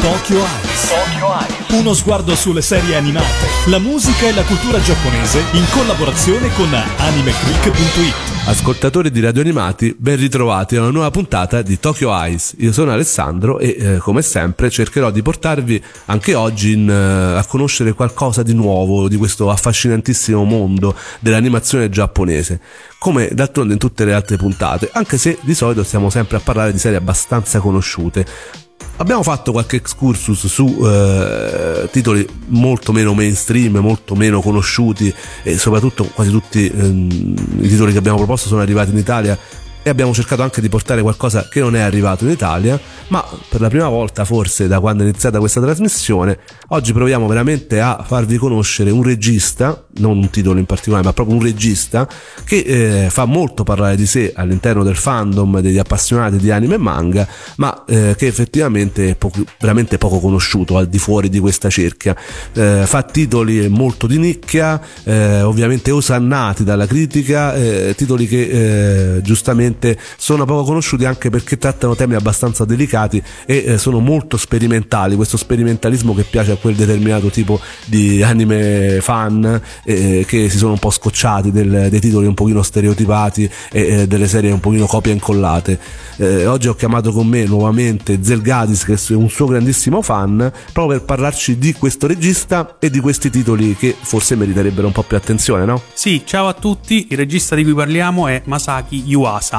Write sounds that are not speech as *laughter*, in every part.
Tokyo Eyes. Uno sguardo sulle serie animate, la musica e la cultura giapponese in collaborazione con AnimeClick.it. Ascoltatori di Radio Animati, ben ritrovati a una nuova puntata di Tokyo Eyes. Io sono Alessandro e eh, come sempre cercherò di portarvi anche oggi in, eh, a conoscere qualcosa di nuovo di questo affascinantissimo mondo dell'animazione giapponese, come d'altronde in tutte le altre puntate, anche se di solito stiamo sempre a parlare di serie abbastanza conosciute. Abbiamo fatto qualche excursus su eh, titoli molto meno mainstream, molto meno conosciuti e soprattutto quasi tutti ehm, i titoli che abbiamo proposto sono arrivati in Italia e abbiamo cercato anche di portare qualcosa che non è arrivato in Italia, ma per la prima volta forse da quando è iniziata questa trasmissione, oggi proviamo veramente a farvi conoscere un regista, non un titolo in particolare, ma proprio un regista che eh, fa molto parlare di sé all'interno del fandom degli appassionati di anime e manga, ma eh, che effettivamente è poco, veramente poco conosciuto al di fuori di questa cerchia. Eh, fa titoli molto di nicchia, eh, ovviamente osannati dalla critica, eh, titoli che eh, giustamente sono poco conosciuti anche perché trattano temi abbastanza delicati e eh, sono molto sperimentali, questo sperimentalismo che piace a quel determinato tipo di anime fan eh, che si sono un po' scocciati del, dei titoli un pochino stereotipati e eh, delle serie un pochino copie e incollate. Eh, oggi ho chiamato con me nuovamente Zelgadis che è un suo grandissimo fan proprio per parlarci di questo regista e di questi titoli che forse meriterebbero un po' più attenzione, no? Sì, ciao a tutti, il regista di cui parliamo è Masaki Yuasa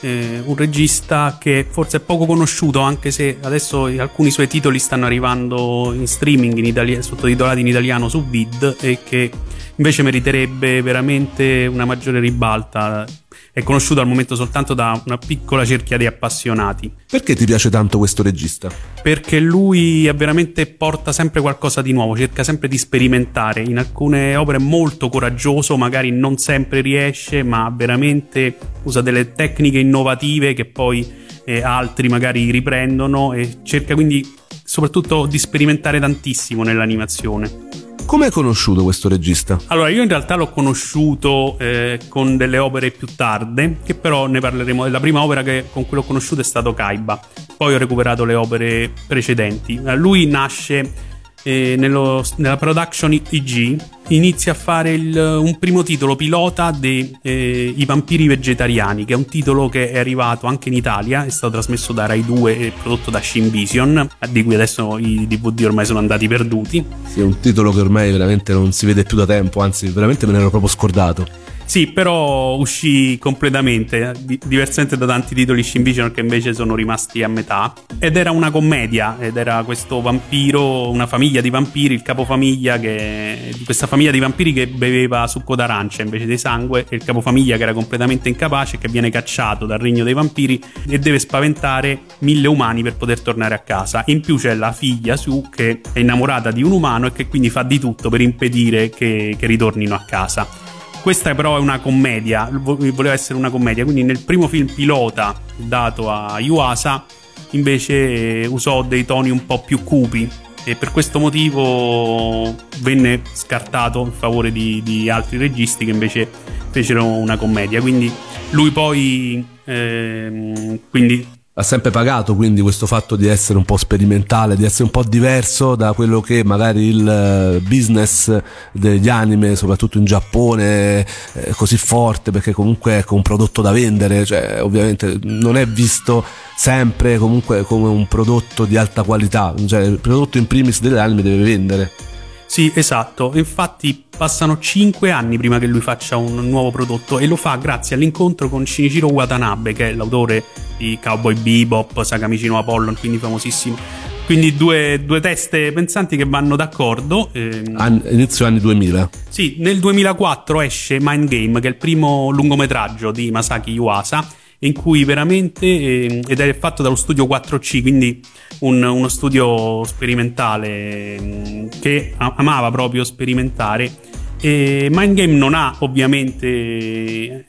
eh, un regista che forse è poco conosciuto, anche se adesso alcuni suoi titoli stanno arrivando in streaming in itali- sottotitolati in italiano su Vid e che invece meriterebbe veramente una maggiore ribalta è conosciuto al momento soltanto da una piccola cerchia di appassionati. Perché ti piace tanto questo regista? Perché lui veramente porta sempre qualcosa di nuovo, cerca sempre di sperimentare. In alcune opere è molto coraggioso, magari non sempre riesce, ma veramente usa delle tecniche innovative che poi eh, altri magari riprendono e cerca quindi soprattutto di sperimentare tantissimo nell'animazione. Come hai conosciuto questo regista? Allora, io in realtà l'ho conosciuto eh, con delle opere più tarde, che però ne parleremo. La prima opera che, con cui l'ho conosciuto è stato Kaiba. Poi ho recuperato le opere precedenti. Lui nasce eh, nello, nella production IG inizia a fare il, un primo titolo pilota dei eh, vampiri vegetariani che è un titolo che è arrivato anche in Italia è stato trasmesso da Rai 2 e prodotto da Shin Vision di cui adesso i DVD ormai sono andati perduti. Sì è un titolo che ormai veramente non si vede più da tempo anzi veramente me ne ero proprio scordato sì, però uscì completamente, diversamente da tanti titoli Shin Vision che invece sono rimasti a metà. Ed era una commedia, ed era questo vampiro, una famiglia di vampiri, il capofamiglia che, di questa famiglia di vampiri che beveva succo d'arancia invece di sangue, e il capofamiglia che era completamente incapace che viene cacciato dal regno dei vampiri e deve spaventare mille umani per poter tornare a casa. In più c'è la figlia Su che è innamorata di un umano e che quindi fa di tutto per impedire che, che ritornino a casa. Questa però è una commedia, voleva essere una commedia, quindi nel primo film pilota dato a Yuasa invece usò dei toni un po' più cupi e per questo motivo venne scartato in favore di, di altri registi che invece fecero una commedia. Quindi lui poi ehm, quindi ha sempre pagato quindi questo fatto di essere un po' sperimentale, di essere un po' diverso da quello che magari il eh, business degli anime, soprattutto in Giappone, è così forte perché comunque è un prodotto da vendere, cioè ovviamente non è visto sempre comunque come un prodotto di alta qualità, cioè il prodotto in primis delle anime deve vendere. Sì, esatto. Infatti passano 5 anni prima che lui faccia un nuovo prodotto e lo fa grazie all'incontro con Shinichiro Watanabe, che è l'autore di Cowboy Bebop, Sagamicino Apollon, quindi famosissimo. Quindi due, due teste pensanti che vanno d'accordo. Ehm. An- inizio anni 2000. Sì, nel 2004 esce Mind Game, che è il primo lungometraggio di Masaki Yuasa in cui veramente, eh, ed è fatto dallo studio 4C, quindi un, uno studio sperimentale eh, che amava proprio sperimentare. E Mind Game non ha ovviamente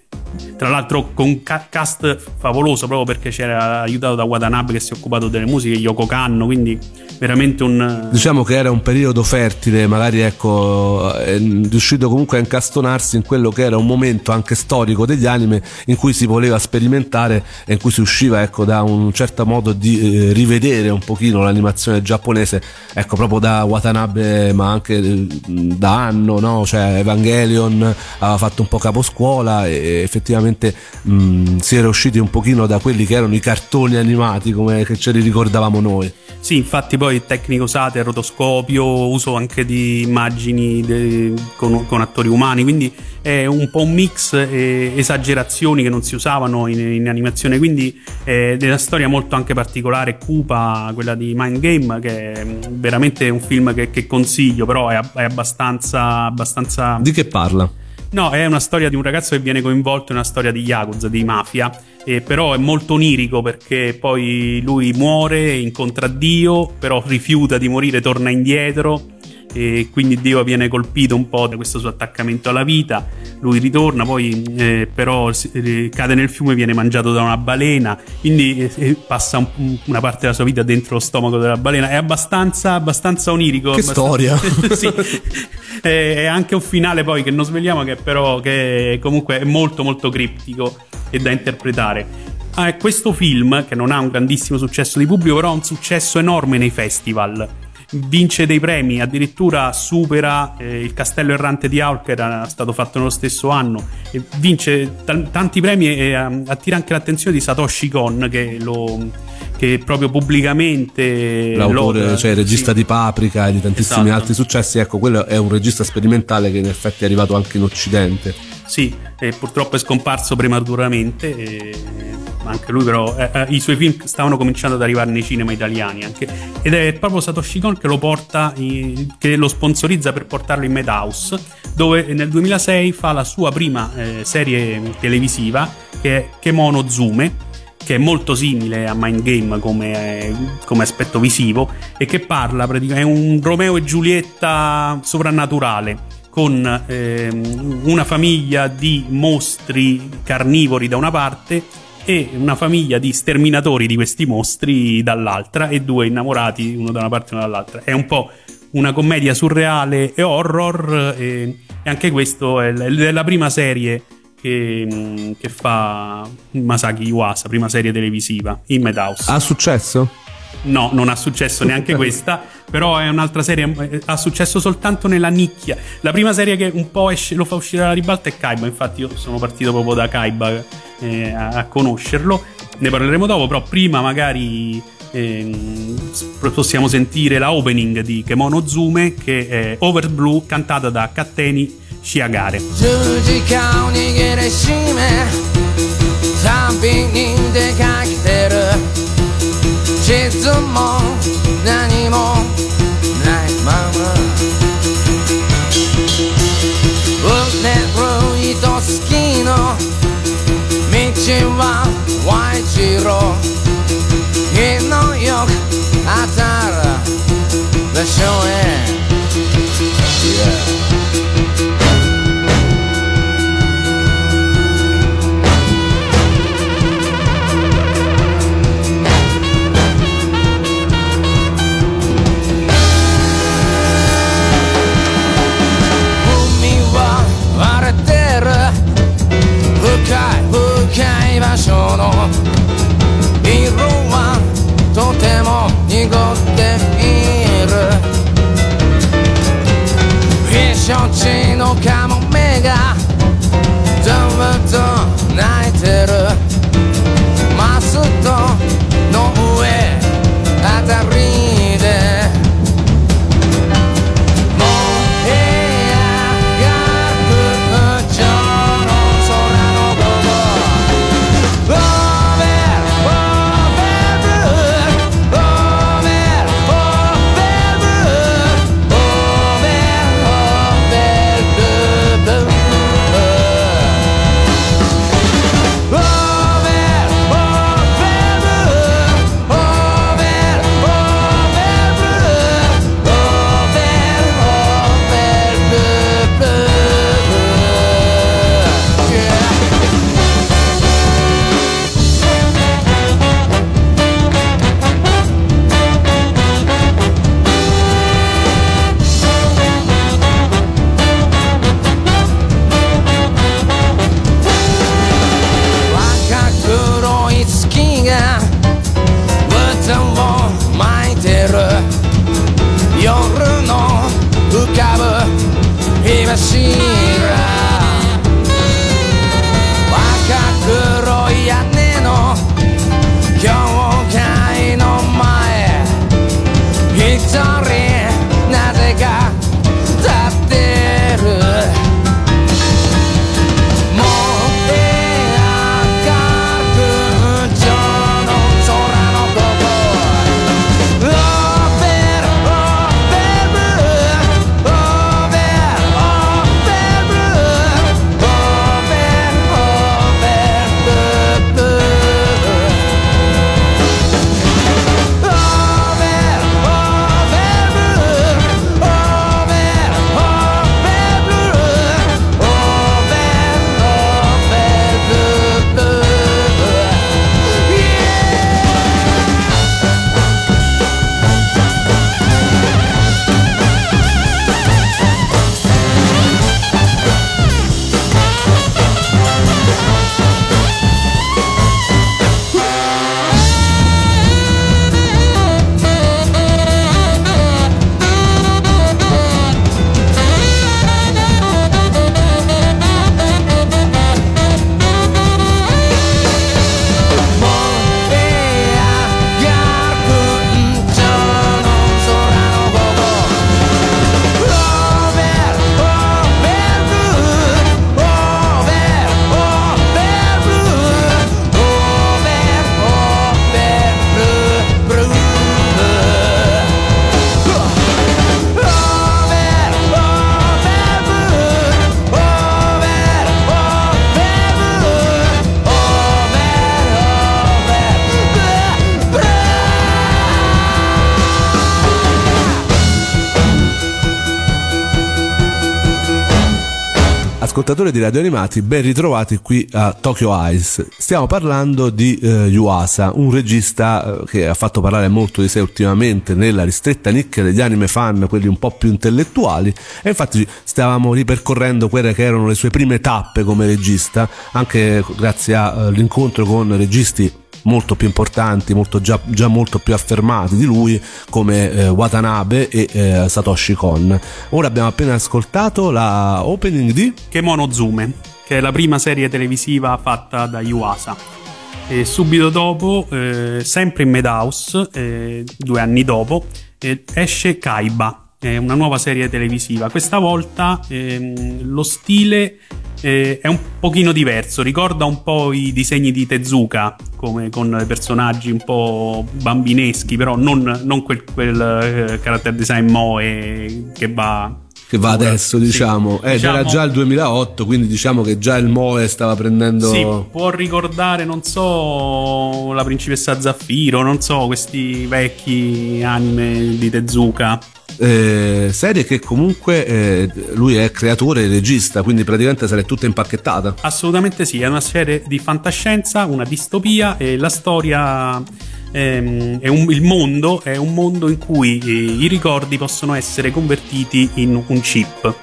tra l'altro con cast favoloso proprio perché c'era aiutato da Watanabe che si è occupato delle musiche, Yoko Kanno, quindi veramente un... Diciamo che era un periodo fertile, magari ecco, è riuscito comunque a incastonarsi in quello che era un momento anche storico degli anime in cui si voleva sperimentare e in cui si usciva ecco da un certo modo di eh, rivedere un pochino l'animazione giapponese, ecco proprio da Watanabe ma anche eh, da Anno, no? Cioè Evangelion aveva fatto un po' caposcuola e effettivamente mh, si era usciti un pochino da quelli che erano i cartoni animati come che ce li ricordavamo noi. Sì, infatti poi tecniche usate, rotoscopio, uso anche di immagini de, con, con, attori umani, quindi è un po' un mix e esagerazioni che non si usavano in, in animazione, quindi è una storia molto anche particolare, cupa, quella di Mind Game, che è veramente un film che, che consiglio, però è, è abbastanza, abbastanza... Di che parla? No, è una storia di un ragazzo che viene coinvolto in una storia di Yakuza, di mafia, eh, però è molto onirico perché poi lui muore, incontra Dio, però rifiuta di morire, torna indietro e quindi Dio viene colpito un po' da questo suo attaccamento alla vita. Lui ritorna, poi eh, però eh, cade nel fiume e viene mangiato da una balena, quindi eh, eh, passa un, una parte della sua vita dentro lo stomaco della balena. È abbastanza, abbastanza onirico. Che abbastanza... storia! *laughs* sì. È anche un finale poi che non svegliamo, che però che comunque è molto molto criptico e da interpretare. Ah, questo film, che non ha un grandissimo successo di pubblico, però ha un successo enorme nei festival vince dei premi, addirittura supera eh, il Castello Errante di Aul che era stato fatto nello stesso anno e vince t- tanti premi e um, attira anche l'attenzione di Satoshi Kon che lo che proprio pubblicamente l'autore, lo, cioè il regista sì. di Paprika e di tantissimi esatto. altri successi, ecco, quello è un regista sperimentale che in effetti è arrivato anche in Occidente. Sì, e purtroppo è scomparso prematuramente. E anche lui però eh, eh, i suoi film stavano cominciando ad arrivare nei cinema italiani anche. ed è proprio Satoshi Kon che lo porta in, che lo sponsorizza per portarlo in Madhouse dove nel 2006 fa la sua prima eh, serie televisiva che è Kemono Zume che è molto simile a Mind Game come, eh, come aspetto visivo e che parla praticamente è un Romeo e Giulietta sovrannaturale con ehm, una famiglia di mostri carnivori da una parte e una famiglia di sterminatori di questi mostri dall'altra e due innamorati uno da una parte e uno dall'altra. È un po' una commedia surreale e horror e, e anche questo è, è la prima serie che, che, fa Masaki Iwasa, prima serie televisiva in Madhouse. Ha successo? No, non ha successo neanche *laughs* questa, però è un'altra serie, eh, ha successo soltanto nella nicchia. La prima serie che un po' esce, lo fa uscire alla ribalta è Kaiba, infatti io sono partito proprio da Kaiba eh, a, a, conoscerlo. Ne parleremo dopo, però prima magari eh, possiamo sentire la opening di Kemono Zume che è Over Blue cantata da Katteni Shiagare. 地図も何もないまま。うねる糸好きの道は Y 字路日のよく当たる場所へ街の影 ascoltatori di Radio Animati, ben ritrovati qui a Tokyo Eyes. Stiamo parlando di eh, Yuasa, un regista eh, che ha fatto parlare molto di sé ultimamente nella ristretta nicchia degli anime fan, quelli un po' più intellettuali, e infatti stavamo ripercorrendo quelle che erano le sue prime tappe come regista, anche grazie all'incontro con registi molto più importanti, molto già, già, molto più affermati di lui come eh, Watanabe e eh, Satoshi Kon. Ora abbiamo appena ascoltato la opening di Kemonozume, che è la prima serie televisiva fatta da Yuasa. E subito dopo, eh, sempre in Madhouse, eh, due anni dopo, eh, esce Kaiba, una nuova serie televisiva. Questa volta ehm, lo stile eh, è un pochino diverso, ricorda un po' i disegni di Tezuka, come con personaggi un po' bambineschi, però non, non quel, quel eh, character design Moe che va che va adesso, diciamo. Sì, eh, diciamo, c'era già il 2008, quindi diciamo che già il Moe stava prendendo. Sì, può ricordare, non so, la principessa Zaffiro, non so, questi vecchi anime di Tezuka eh, serie che comunque eh, lui è creatore e regista, quindi praticamente sarà tutta impacchettata. Assolutamente sì, è una serie di fantascienza, una distopia e la storia ehm, un, il mondo è un mondo in cui eh, i ricordi possono essere convertiti in un chip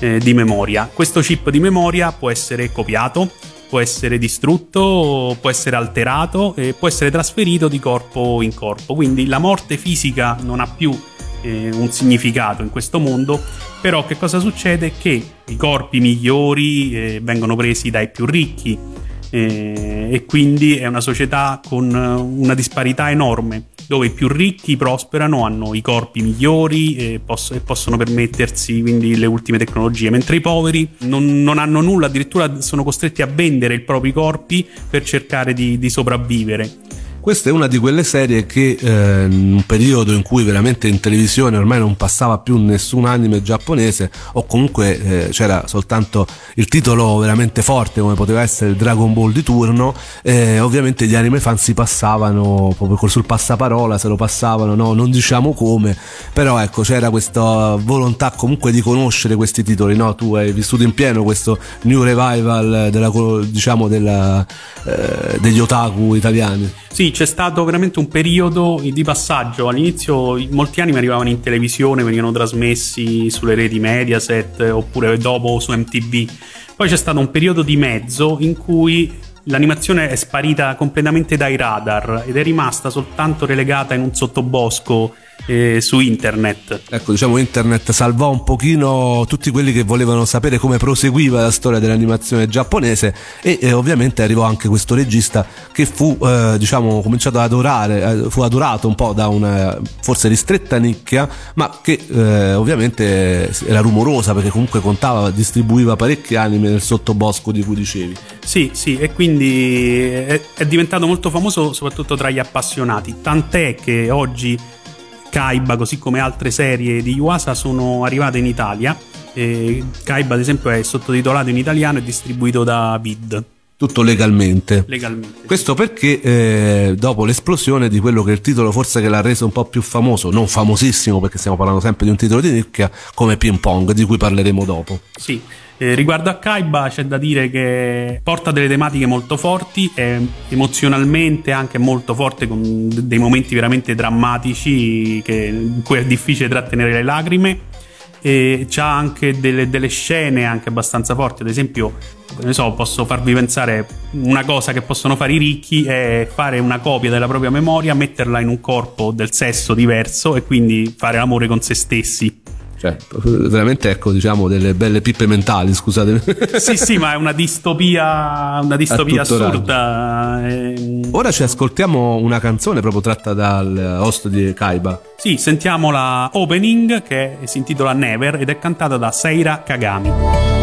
eh, di memoria. Questo chip di memoria può essere copiato, può essere distrutto, può essere alterato e può essere trasferito di corpo in corpo. Quindi la morte fisica non ha più eh, un significato in questo mondo, però che cosa succede? Che i corpi migliori eh, vengono presi dai più ricchi eh, e quindi è una società con una disparità enorme dove i più ricchi prosperano, hanno i corpi migliori e, poss- e possono permettersi quindi le ultime tecnologie, mentre i poveri non, non, hanno nulla, addirittura sono costretti a vendere i propri corpi per cercare di, di sopravvivere. Questa è una di quelle serie che eh, in un periodo in cui veramente in televisione ormai non passava più nessun anime giapponese o comunque eh, c'era soltanto il titolo veramente forte come poteva essere Dragon Ball di turno, eh, ovviamente gli anime fan si passavano proprio sul passaparola, se lo passavano, no? non diciamo come, però ecco c'era questa volontà comunque di conoscere questi titoli, no? tu hai vissuto in pieno questo new revival della, diciamo della, eh, degli otaku italiani. Sì, c'è stato veramente un periodo di passaggio. All'inizio molti anime arrivavano in televisione, venivano trasmessi sulle reti Mediaset oppure dopo su MTV. Poi c'è stato un periodo di mezzo in cui l'animazione è sparita completamente dai radar ed è rimasta soltanto relegata in un sottobosco eh, su internet. Ecco, diciamo internet salvò un pochino tutti quelli che volevano sapere come proseguiva la storia dell'animazione giapponese e eh, ovviamente arrivò anche questo regista che fu eh, diciamo cominciato ad adorare, eh, fu adorato un po' da una forse ristretta nicchia, ma che eh, ovviamente era rumorosa perché comunque contava, distribuiva parecchi anime nel sottobosco di cui dicevi. Sì, sì, e quindi è, è diventato molto famoso soprattutto tra gli appassionati, tant'è che oggi Kaiba, così come altre serie di Yuasa, sono arrivate in Italia. E Kaiba, ad esempio, è sottotitolato in italiano e distribuito da Vid. Tutto legalmente. Legalmente. Questo perché eh, dopo l'esplosione di quello che è il titolo forse che l'ha reso un po' più famoso, non famosissimo perché stiamo parlando sempre di un titolo di nicchia, come Ping Pong, di cui parleremo dopo. Sì. Eh, riguardo a Kaiba c'è da dire che porta delle tematiche molto forti, è emozionalmente anche molto forte con dei momenti veramente drammatici che, in cui è difficile trattenere le lacrime. E c'ha anche delle, delle, scene anche abbastanza forti ad esempio ne so posso farvi pensare una cosa che possono fare i ricchi è fare una copia della propria memoria metterla in un corpo del sesso diverso e quindi fare l'amore con se stessi cioè, veramente ecco, diciamo, delle belle pippe mentali, scusate. sì, sì, ma è una distopia, una distopia assurda. E... Ora ci ascoltiamo una canzone proprio tratta dal host di Kaiba. Sì, sentiamo la opening che si intitola Never ed è cantata da Seira Kagami.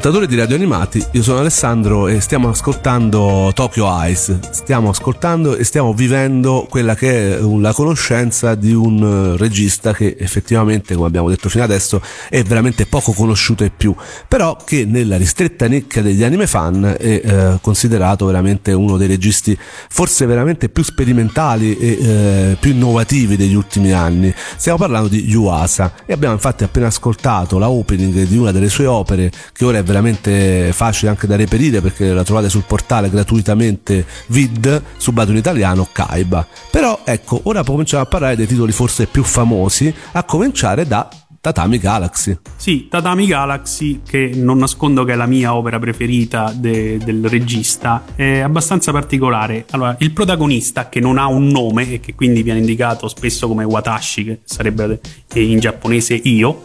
Ascoltatori di Radio Animati, io sono Alessandro e stiamo ascoltando Tokyo Ice. Stiamo ascoltando e stiamo vivendo quella che è la conoscenza di un regista che effettivamente, come abbiamo detto fino adesso, è veramente poco conosciuto e più, però che nella ristretta nicchia degli anime fan è eh, considerato veramente uno dei registi forse veramente più sperimentali e eh, più innovativi degli ultimi anni. Stiamo parlando di Yuasa e abbiamo infatti appena ascoltato la opening di una delle sue opere che ora è veramente facile anche da reperire perché la trovate sul portale gratuitamente vid sublato in italiano Kaiba. Però ecco, ora cominciamo a parlare dei titoli forse più famosi, a cominciare da Tatami Galaxy. Sì, Tatami Galaxy, che non nascondo che è la mia opera preferita de- del regista, è abbastanza particolare. Allora, il protagonista, che non ha un nome e che quindi viene indicato spesso come Watashi, che sarebbe in giapponese io,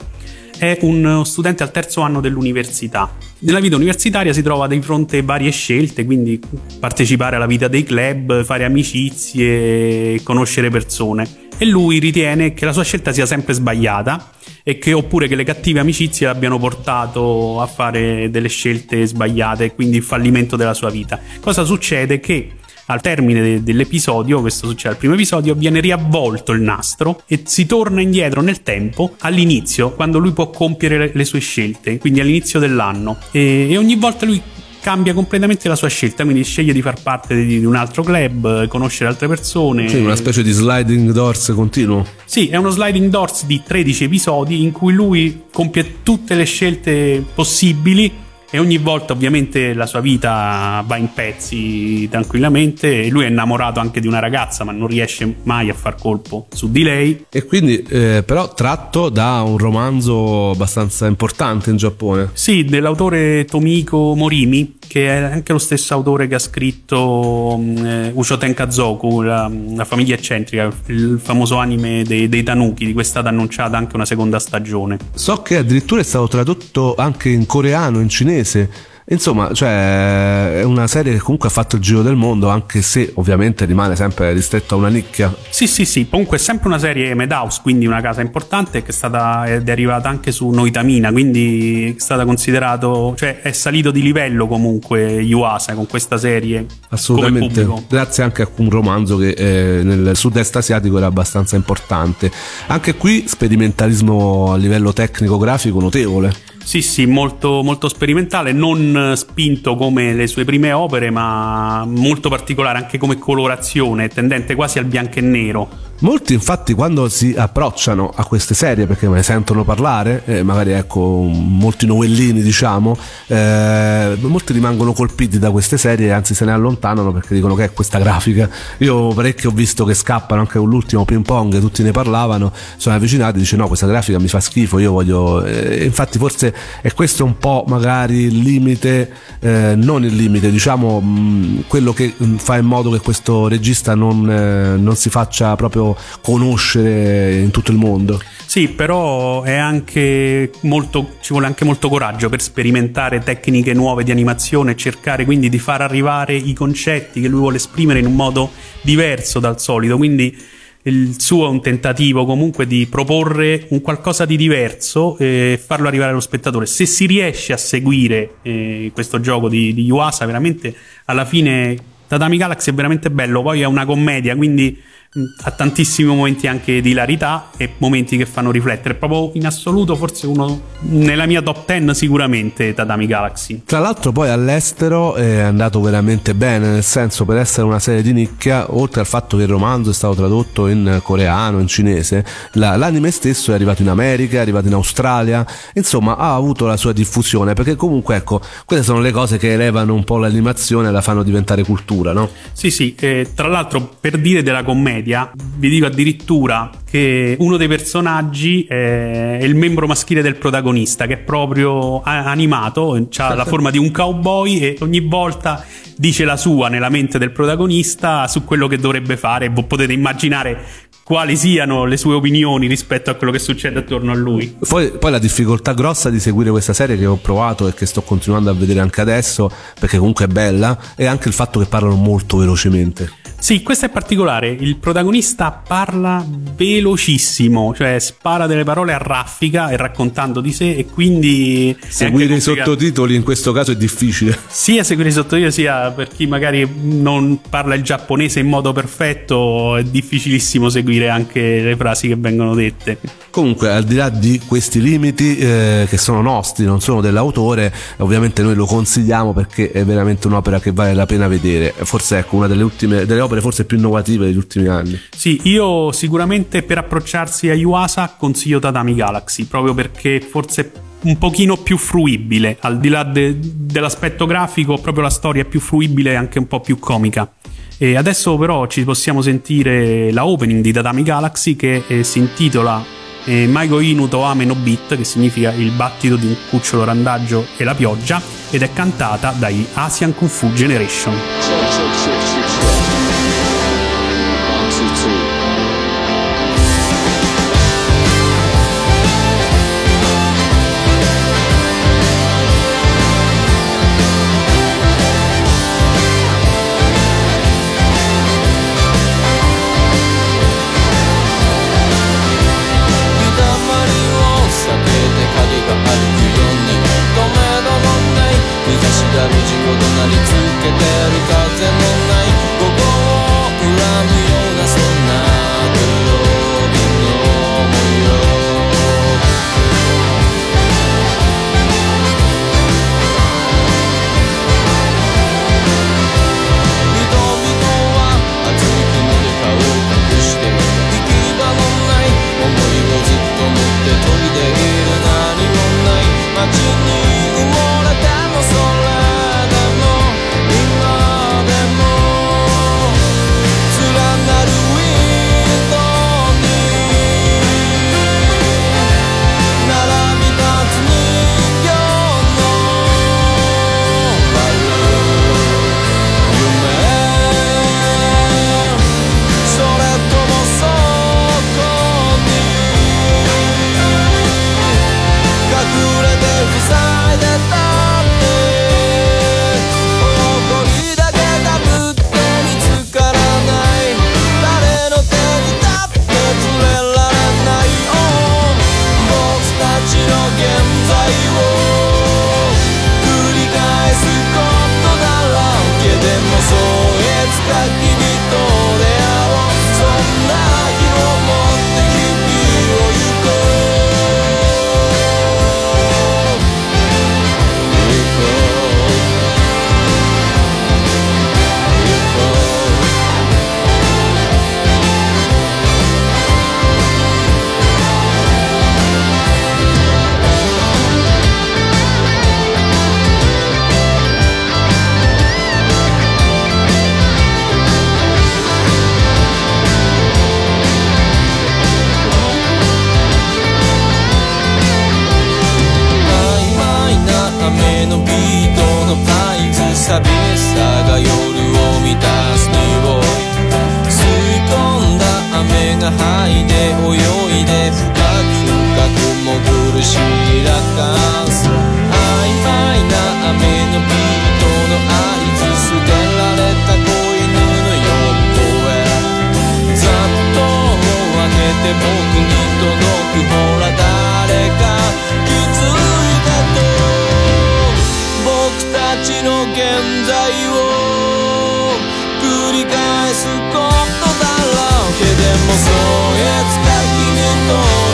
è uno studente al terzo anno dell'università. Nella vita universitaria si trova di fronte varie scelte, quindi partecipare alla vita dei club, fare amicizie, conoscere persone. E lui ritiene che la sua scelta sia sempre sbagliata e che oppure che le cattive amicizie l'abbiano portato a fare delle scelte sbagliate quindi il fallimento della sua vita. Cosa succede? Che al termine de- dell'episodio, questo succede al primo episodio, viene riavvolto il nastro e si torna indietro nel tempo all'inizio, quando lui può compiere le, le sue scelte, quindi all'inizio dell'anno. E, e ogni volta lui cambia completamente la sua scelta, quindi sceglie di far parte di, di un altro club, conoscere altre persone. Sì, una specie di sliding doors continuo. Sì, è uno sliding doors di 13 episodi in cui lui compie tutte le scelte possibili e ogni volta ovviamente la sua vita va in pezzi tranquillamente. E lui è innamorato anche di una ragazza ma non riesce mai a far colpo su di lei. E quindi eh, però tratto da un romanzo abbastanza importante in Giappone. Sì dell'autore Tomiko Morimi che è anche lo stesso autore che ha scritto mm, eh, Ushoten Kazoku, la, la, famiglia eccentrica, il famoso anime dei, dei Tanuki, di cui è stata annunciata anche una seconda stagione. So che addirittura è stato tradotto anche in coreano, in cinese Insomma, cioè, è una serie che comunque ha fatto il giro del mondo, anche se ovviamente rimane sempre ristretto a una nicchia. Sì, sì, sì. Comunque è sempre una serie Madhouse, quindi una casa importante che è stata ed è arrivata anche su Noitamina, quindi è stata considerato, cioè è salito di livello comunque Yuasa con questa serie. Assolutamente. Grazie anche a un romanzo che eh, nel sud-est asiatico era abbastanza importante. Anche qui sperimentalismo a livello tecnico-grafico notevole. Sì, sì, molto, molto sperimentale, non spinto come le sue prime opere, ma molto particolare anche come colorazione, tendente quasi al bianco e nero. Molti infatti quando si approcciano a queste serie perché me ne sentono parlare, eh, magari ecco molti novellini diciamo, eh, molti rimangono colpiti da queste serie anzi se ne allontanano perché dicono che è questa grafica. Io parecchio ho visto che scappano anche con l'ultimo ping pong, tutti ne parlavano, sono avvicinati e dice no questa grafica mi fa schifo, io voglio... Eh, infatti forse è questo un po' magari il limite, eh, non il limite, diciamo mh, quello che fa in modo che questo regista non, eh, non si faccia proprio conoscere in tutto il mondo. Sì, però è molto, ci vuole anche molto coraggio per sperimentare tecniche nuove di animazione e cercare quindi di far arrivare i concetti che lui vuole esprimere in un modo diverso dal solito. Quindi il suo è un tentativo comunque di proporre un qualcosa di diverso e farlo arrivare allo spettatore. Se si riesce a seguire eh, questo gioco di, di Yuasa, veramente alla fine Tatami Galaxy è veramente bello. Poi è una commedia, quindi ha tantissimi momenti anche di hilarità e momenti che fanno riflettere. Proprio in assoluto, forse uno nella mia top 10 sicuramente Tatami Galaxy. Tra l'altro, poi all'estero è andato veramente bene, nel senso per essere una serie di nicchia, oltre al fatto che il romanzo è stato tradotto in coreano, in cinese, la, l'anime stesso è arrivato in America, è arrivato in Australia, insomma ha avuto la sua diffusione, perché comunque ecco, queste sono le cose che elevano un po' l'animazione e la fanno diventare cultura, no? Sì, sì, eh, tra l'altro per dire della commedia Wikipedia vi dico addirittura che uno dei personaggi è il membro maschile del protagonista, che è proprio animato, ha la forma di un cowboy e ogni volta dice la sua nella mente del protagonista su quello che dovrebbe fare. Potete immaginare quali siano le sue opinioni rispetto a quello che succede attorno a lui. Poi, poi, la difficoltà grossa di seguire questa serie che ho provato e che sto continuando a vedere anche adesso, perché comunque è bella, è anche il fatto che parlano molto velocemente. Sì, questo è particolare. Il protagonista parla velocissimo, cioè spara delle parole a raffica e raccontando di sé e quindi... Seguire i sottotitoli in questo caso è difficile. Sia seguire i sottotitoli sia per chi magari non parla il giapponese in modo perfetto è difficilissimo seguire anche le frasi che vengono dette. Comunque, al di là di questi limiti eh, che sono nostri, non sono dell'autore, ovviamente noi lo consigliamo perché è veramente un'opera che vale la pena vedere. Forse ecco una delle ultime delle opere opere forse più innovative degli ultimi anni. Sì, io sicuramente per approcciarsi a Yuasa consiglio Tatami Galaxy, proprio perché forse un pochino più fruibile, al di là de- dell'aspetto grafico, proprio la storia è più fruibile e anche un po' più comica. E adesso però ci possiamo sentire la opening di Tatami Galaxy che eh, si intitola eh, Maigo Inuto Ame no Beat, che significa il battito di un cucciolo randaggio e la pioggia, ed è cantata dai Asian Kung Fu Generation. がいで泳いで深く深く潜るシーラカンス。曖昧な雨のビートの合図捨てられた子犬の横へざっとを開けて僕に届く方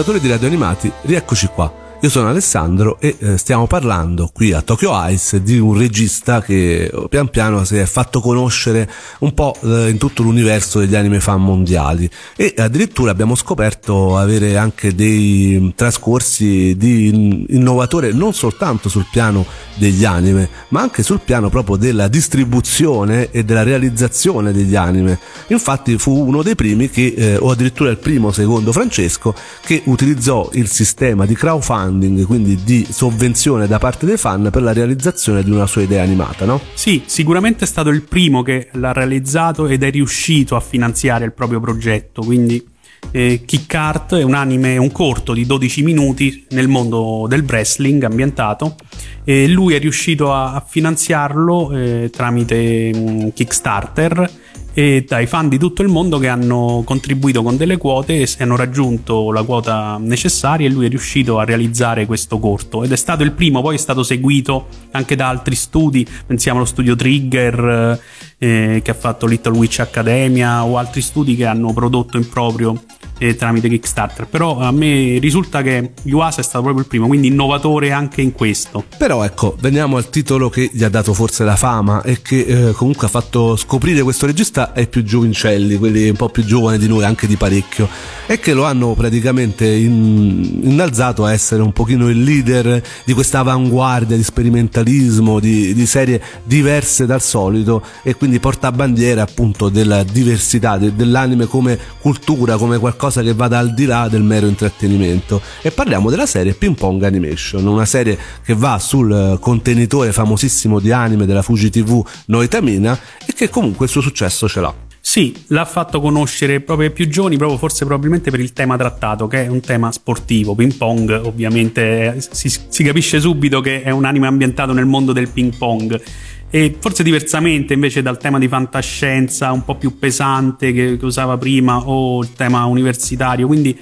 ascoltatori di Radio Animati, rieccoci qua. Io sono Alessandro e eh, stiamo parlando qui a Tokyo Ice di un regista che oh, pian piano si è fatto conoscere un po' eh, in tutto l'universo degli anime fan mondiali e addirittura abbiamo scoperto avere anche dei mm, trascorsi di innovatore non soltanto sul piano degli anime ma anche sul piano proprio della distribuzione e della realizzazione degli anime. Infatti fu uno dei primi che, eh, o addirittura il primo secondo Francesco, che utilizzò il sistema di crowdfunding crowdfunding, quindi di sovvenzione da parte dei fan per la realizzazione di una sua idea animata, no? Sì, sicuramente è stato il primo che l'ha realizzato ed è riuscito a finanziare il proprio progetto, quindi eh, Kick Art è un anime, un corto di 12 minuti nel mondo del wrestling ambientato e lui è riuscito a, a finanziarlo eh, tramite um, Kickstarter e dai fan di tutto il mondo che hanno contribuito con delle quote e hanno raggiunto la quota necessaria e lui è riuscito a realizzare questo corto. Ed è stato il primo, poi è stato seguito anche da altri studi, pensiamo allo studio Trigger eh, che ha fatto Little Witch Academia o altri studi che hanno prodotto in proprio eh, tramite Kickstarter. Però a me risulta che Yuasa è stato proprio il primo, quindi innovatore anche in questo. Però ecco, veniamo al titolo che gli ha dato forse la fama e che eh, comunque ha fatto scoprire questo regista ai più giovincelli, quelli un po' più giovani di noi, anche di parecchio, e che lo hanno praticamente in, innalzato a essere un pochino il leader di questa avanguardia di sperimentalismo, di, di serie diverse dal solito e quindi porta bandiera appunto della diversità de, dell'anime come cultura, come qualcosa qualcosa che vada al di là del mero intrattenimento e parliamo della serie Ping Pong Animation, una serie che va sul eh, contenitore famosissimo di anime della Fuji TV Noitamina e che comunque il suo successo ce l'ha. Sì, l'ha fatto conoscere proprio ai più giovani, proprio forse probabilmente per il tema trattato, che è un tema sportivo. Ping pong, ovviamente, si, si capisce subito che è un anime ambientato nel mondo del ping pong e forse diversamente invece dal tema di fantascienza un po' più pesante che, che usava prima o il tema universitario, quindi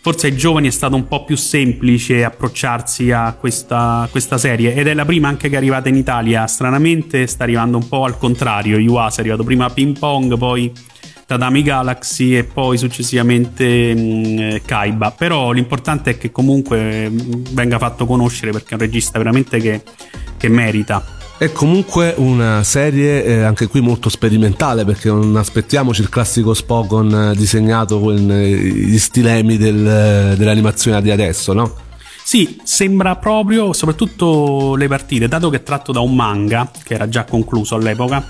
forse ai giovani è stato un po' più semplice approcciarsi a questa, questa, serie. Ed è la prima anche che è arrivata in Italia, stranamente sta arrivando un po' al contrario, Yuasa è arrivato prima a Ping Pong, poi Tatami Galaxy e poi successivamente mh, mm, Kaiba, però l'importante è che comunque mm, venga fatto conoscere perché è un regista veramente che, che merita. È comunque una serie eh, anche qui molto sperimentale perché non aspettiamoci il classico Spogon eh, disegnato con eh, gli stilemi del, eh, dell'animazione di adesso, no? Sì, sembra proprio, soprattutto le partite, dato che è tratto da un manga, che era già concluso all'epoca,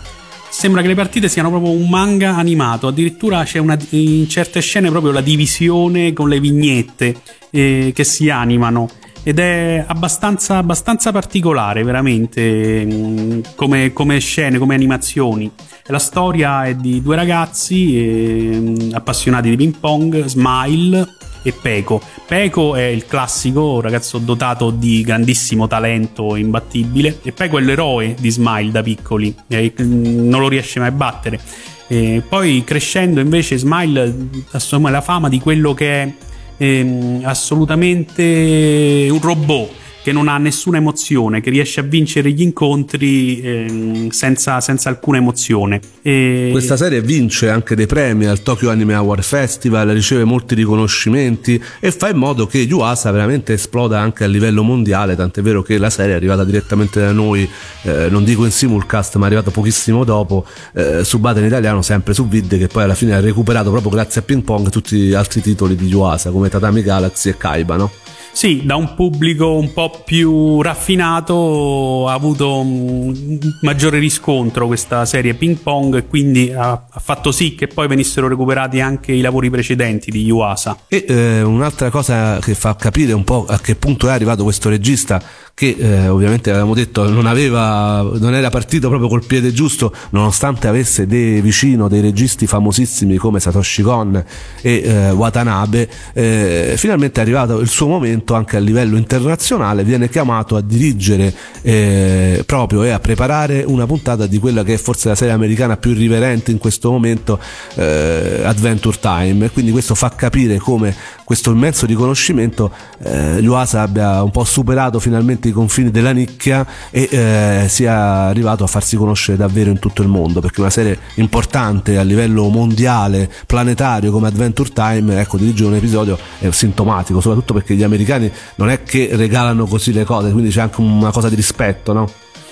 sembra che le partite siano proprio un manga animato, addirittura c'è una, in certe scene proprio la divisione con le vignette eh, che si animano ed è abbastanza, abbastanza particolare veramente mm, come, come, scene, come animazioni. La storia è di due ragazzi eh, appassionati di ping pong, Smile e Peco. Peco è il classico ragazzo dotato di grandissimo talento imbattibile e Peco è l'eroe di Smile da piccoli, eh, non lo riesce mai a battere. E poi crescendo invece Smile assume la fama di quello che è ehm, assolutamente un robot che non ha nessuna emozione, che riesce a vincere gli incontri ehm, senza, senza, alcuna emozione. E... Questa serie vince anche dei premi al Tokyo Anime Award Festival, riceve molti riconoscimenti e fa in modo che Yuasa veramente esploda anche a livello mondiale, tant'è vero che la serie è arrivata direttamente da noi, eh, non dico in simulcast, ma è arrivata pochissimo dopo, eh, subata in italiano sempre su Vid, che poi alla fine ha recuperato proprio grazie a Ping Pong tutti gli altri titoli di Yuasa come Tatami Galaxy e Kaiba, no? Sì, da un pubblico un po' più raffinato ha avuto un maggiore riscontro questa serie ping pong e quindi ha, fatto sì che poi venissero recuperati anche i lavori precedenti di Yuasa. E eh, un'altra cosa che fa capire un po' a che punto è arrivato questo regista che eh, ovviamente avevamo detto non, aveva, non era partito proprio col piede giusto nonostante avesse dei, vicino dei registi famosissimi come Satoshi Kon e eh, Watanabe eh, finalmente è arrivato il suo momento anche a livello internazionale viene chiamato a dirigere eh, proprio e a preparare una puntata di quella che è forse la serie americana più irriverente in questo momento eh, Adventure Time. E quindi questo fa capire come questo immenso riconoscimento eh, Yuasa abbia un po' superato finalmente i confini della nicchia e eh, sia arrivato a farsi conoscere davvero in tutto il mondo perché una serie importante a livello mondiale, planetario come Adventure Time, ecco dirigere un episodio è sintomatico, soprattutto perché gli americani non è che regalano così le cose, quindi c'è anche una cosa di rispetto, no?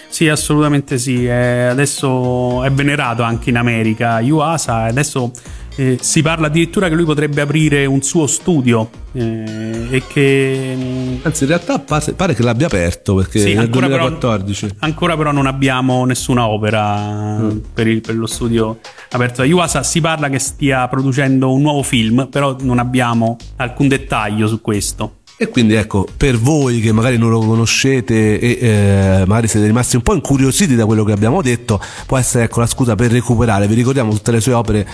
Sì, assolutamente sì. Eh, adesso è venerato anche in America Yuasa. Adesso eh, si parla addirittura che lui potrebbe aprire un suo studio eh, e che... Mm, Anzi, in realtà pare che l'abbia aperto perché sì, nel 2014. Però, ancora però non abbiamo nessuna opera mm. per, il, per, lo studio aperto da Yuasa. Si parla che stia producendo un nuovo film, però non abbiamo alcun dettaglio su questo. E quindi ecco, per voi che magari non lo conoscete e eh, magari siete rimasti un po' incuriositi da quello che abbiamo detto, può essere ecco, la scusa per recuperare. Vi ricordiamo tutte le sue opere,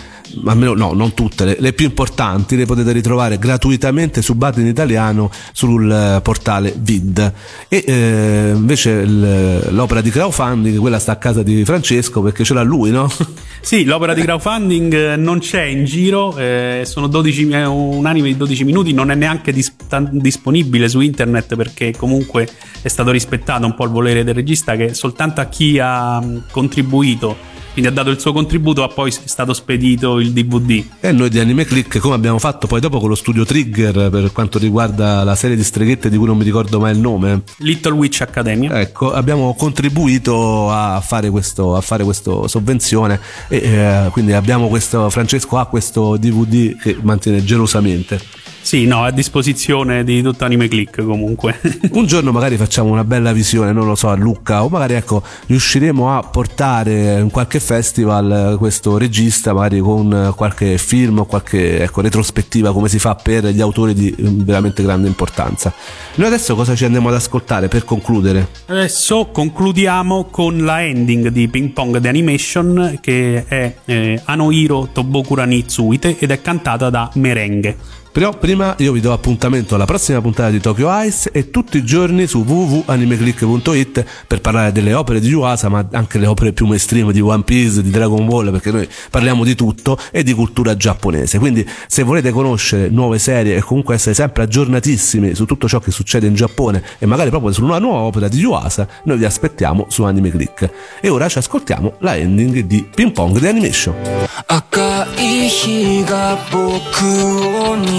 almeno no, non tutte, le, le più importanti, le potete ritrovare gratuitamente subate in italiano sul eh, portale Vid. E eh, invece l'opera di crowdfunding, quella sta a casa di Francesco perché ce l'ha lui, no? *laughs* Sì, l'opera di crowdfunding non c'è in giro, eh, sono 12, un anime di 12 minuti, non è neanche disponibile disponibile su internet perché comunque è stato rispettato un po' il volere del regista che soltanto a chi ha contribuito quindi ha dato il suo contributo, ha poi stato spedito il DVD. E noi di Anime Click, come abbiamo fatto poi dopo con lo studio Trigger per quanto riguarda la serie di streghette di cui non mi ricordo mai il nome, Little Witch Academia. Ecco, abbiamo contribuito a fare questo, a fare questo sovvenzione e eh, quindi abbiamo questo, Francesco ha questo DVD che mantiene gelosamente. Sì, no, a disposizione di tutto Anime Click comunque. *laughs* Un giorno magari facciamo una bella visione, non lo so, a Lucca o magari ecco, riusciremo a portare in qualche festival questo regista, magari con qualche film o qualche ecco, retrospettiva come si fa per gli autori di mm, veramente grande importanza. Noi adesso cosa ci andiamo ad ascoltare per concludere? Adesso concludiamo con la ending di Ping Pong The Animation che è eh, Anohiro Tobokura Nitsuite ed è cantata da Merengue. Però prima io vi do appuntamento alla prossima puntata di Tokyo Ice e tutti i giorni su www.animeclick.it per parlare delle opere di Yuasa ma anche le opere più mainstream di One Piece, di Dragon Ball perché noi parliamo di tutto e di cultura giapponese. Quindi se volete conoscere nuove serie e comunque essere sempre aggiornatissimi su tutto ciò che succede in Giappone e magari proprio su una nuova opera di Yuasa, noi vi aspettiamo su Anime Click. E ora ci ascoltiamo la ending di Ping Pong The Animation.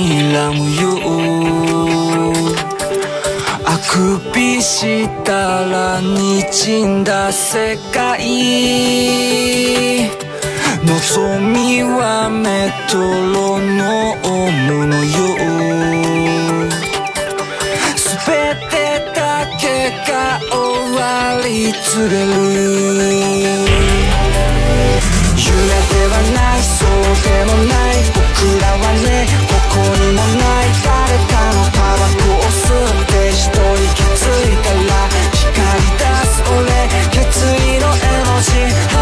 睨むよ。あくびしたらにじんだ世界望みはメトロノームのよう。全てだけが終わり告れる。夢ではないそうでもない。僕らはねこにもない誰かのタバコを吸って一人気づいたら光り出す俺決意の絵文字